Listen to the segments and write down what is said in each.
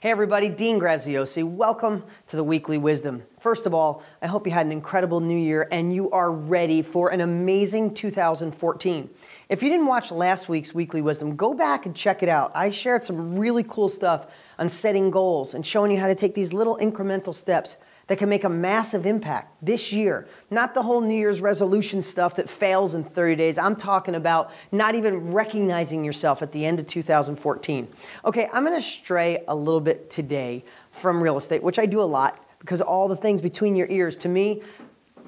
Hey everybody, Dean Graziosi. Welcome to the Weekly Wisdom. First of all, I hope you had an incredible new year and you are ready for an amazing 2014. If you didn't watch last week's Weekly Wisdom, go back and check it out. I shared some really cool stuff on setting goals and showing you how to take these little incremental steps that can make a massive impact this year. Not the whole New Year's resolution stuff that fails in 30 days. I'm talking about not even recognizing yourself at the end of 2014. Okay, I'm gonna stray a little bit today from real estate, which I do a lot because all the things between your ears, to me,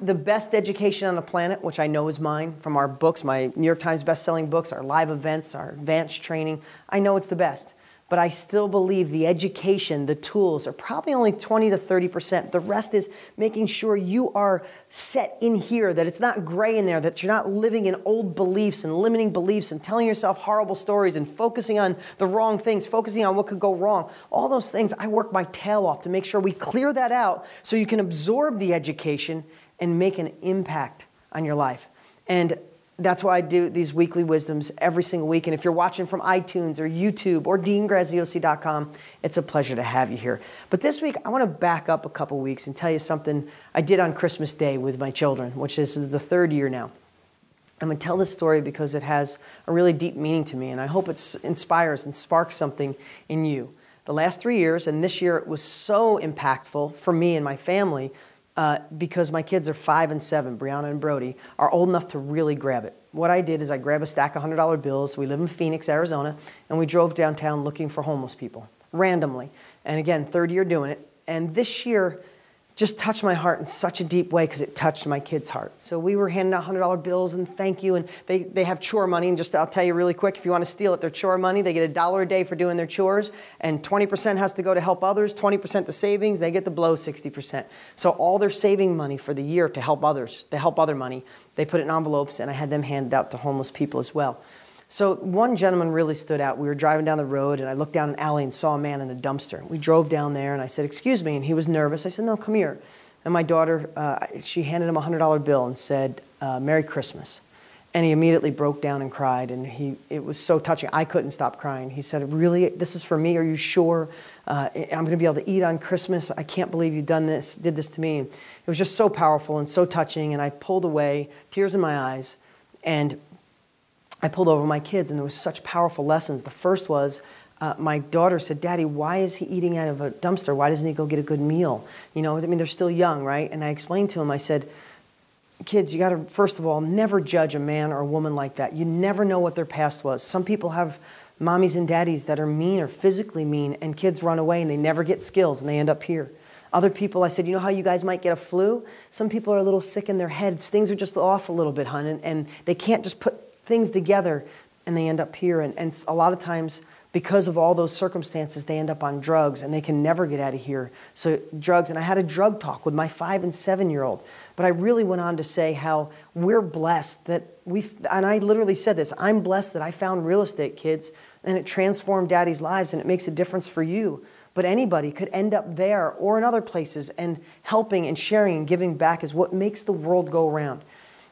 the best education on the planet, which I know is mine from our books, my New York Times best-selling books, our live events, our advanced training, I know it's the best but I still believe the education, the tools are probably only 20 to 30%. The rest is making sure you are set in here, that it's not gray in there, that you're not living in old beliefs and limiting beliefs and telling yourself horrible stories and focusing on the wrong things, focusing on what could go wrong. All those things, I work my tail off to make sure we clear that out so you can absorb the education and make an impact on your life. And that's why I do these weekly wisdoms every single week. And if you're watching from iTunes or YouTube or deangraziosi.com, it's a pleasure to have you here. But this week, I want to back up a couple weeks and tell you something I did on Christmas Day with my children, which is the third year now. I'm going to tell this story because it has a really deep meaning to me, and I hope it inspires and sparks something in you. The last three years, and this year it was so impactful for me and my family uh, because my kids are five and seven, Brianna and Brody, are old enough to really grab it. What I did is I grabbed a stack of $100 bills. We live in Phoenix, Arizona, and we drove downtown looking for homeless people randomly. And again, third year doing it. And this year, just touched my heart in such a deep way because it touched my kids' heart. So we were handing out $100 bills and thank you. And they, they have chore money. And just I'll tell you really quick if you want to steal it, their chore money, they get a dollar a day for doing their chores. And 20% has to go to help others, 20% the savings. They get to blow 60%. So all their saving money for the year to help others, to help other money, they put it in envelopes and I had them handed out to homeless people as well. So one gentleman really stood out. We were driving down the road and I looked down an alley and saw a man in a dumpster. We drove down there and I said, excuse me, and he was nervous. I said, no, come here. And my daughter, uh, she handed him a $100 bill and said, uh, Merry Christmas. And he immediately broke down and cried, and he, it was so touching. I couldn't stop crying. He said, Really? This is for me? Are you sure? Uh, I'm going to be able to eat on Christmas. I can't believe you've done this, did this to me. It was just so powerful and so touching, and I pulled away, tears in my eyes, and I pulled over my kids, and there was such powerful lessons. The first was uh, my daughter said, "Daddy, why is he eating out of a dumpster? Why doesn't he go get a good meal?" You know, I mean, they're still young, right? And I explained to him. I said, "Kids, you got to first of all never judge a man or a woman like that. You never know what their past was. Some people have." Mommies and daddies that are mean or physically mean, and kids run away and they never get skills and they end up here. Other people, I said, you know how you guys might get a flu? Some people are a little sick in their heads. Things are just off a little bit, hun, and, and they can't just put things together and they end up here. And, and a lot of times, because of all those circumstances, they end up on drugs and they can never get out of here. So, drugs, and I had a drug talk with my five and seven year old. But I really went on to say how we're blessed that we, and I literally said this I'm blessed that I found real estate, kids, and it transformed daddy's lives and it makes a difference for you. But anybody could end up there or in other places, and helping and sharing and giving back is what makes the world go around.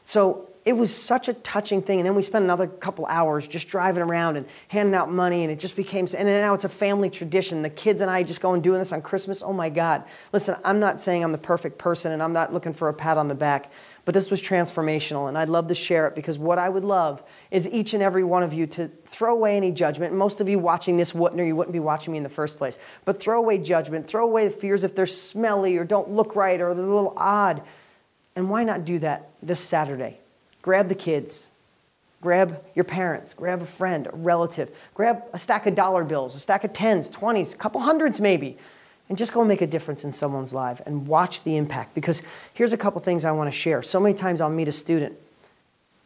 So, it was such a touching thing. And then we spent another couple hours just driving around and handing out money, and it just became, and now it's a family tradition. The kids and I just go and doing this on Christmas. Oh my God. Listen, I'm not saying I'm the perfect person and I'm not looking for a pat on the back, but this was transformational, and I'd love to share it because what I would love is each and every one of you to throw away any judgment. Most of you watching this wouldn't, or you wouldn't be watching me in the first place, but throw away judgment, throw away the fears if they're smelly or don't look right or they're a little odd. And why not do that this Saturday? Grab the kids. Grab your parents. Grab a friend, a relative. Grab a stack of dollar bills, a stack of tens, twenties, a couple hundreds maybe, and just go make a difference in someone's life and watch the impact. Because here's a couple things I want to share. So many times I'll meet a student,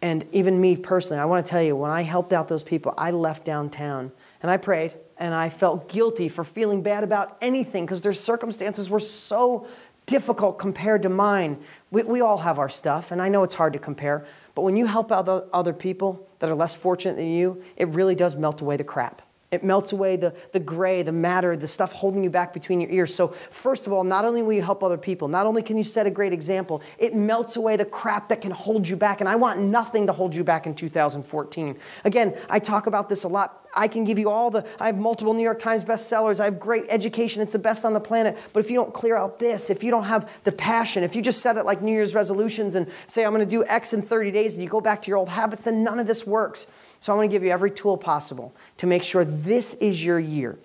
and even me personally, I want to tell you, when I helped out those people, I left downtown and I prayed and I felt guilty for feeling bad about anything because their circumstances were so difficult compared to mine. We, we all have our stuff, and I know it's hard to compare, but when you help out other people that are less fortunate than you, it really does melt away the crap. It melts away the, the gray, the matter, the stuff holding you back between your ears. So, first of all, not only will you help other people, not only can you set a great example, it melts away the crap that can hold you back. And I want nothing to hold you back in 2014. Again, I talk about this a lot. I can give you all the, I have multiple New York Times bestsellers. I have great education. It's the best on the planet. But if you don't clear out this, if you don't have the passion, if you just set it like New Year's resolutions and say, I'm going to do X in 30 days and you go back to your old habits, then none of this works. So I want to give you every tool possible to make sure this is your year.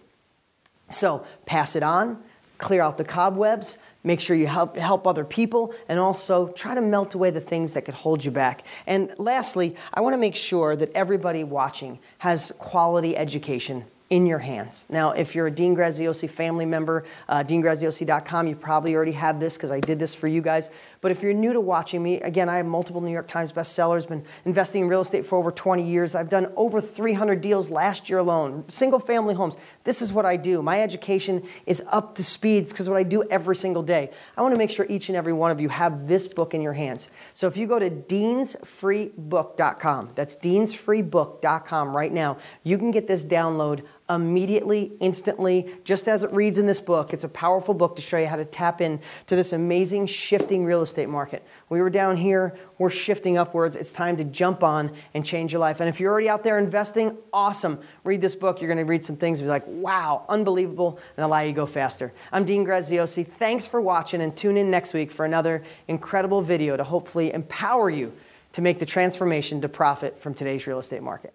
So pass it on, clear out the cobwebs, make sure you help, help other people, and also try to melt away the things that could hold you back. And lastly, I want to make sure that everybody watching has quality education in your hands. Now, if you're a Dean Graziosi family member, uh, deangraziosi.com, you probably already have this because I did this for you guys. But if you're new to watching me, again, I have multiple New York Times bestsellers, been investing in real estate for over 20 years. I've done over 300 deals last year alone, single family homes. This is what I do. My education is up to speed because what I do every single day. I want to make sure each and every one of you have this book in your hands. So if you go to deansfreebook.com, that's deansfreebook.com right now, you can get this download immediately, instantly, just as it reads in this book. It's a powerful book to show you how to tap into this amazing shifting real estate market. We were down here, we're shifting upwards. It's time to jump on and change your life. And if you're already out there investing, awesome. Read this book. You're going to read some things and be like, wow, unbelievable, and allow you to go faster. I'm Dean Graziosi. Thanks for watching, and tune in next week for another incredible video to hopefully empower you to make the transformation to profit from today's real estate market.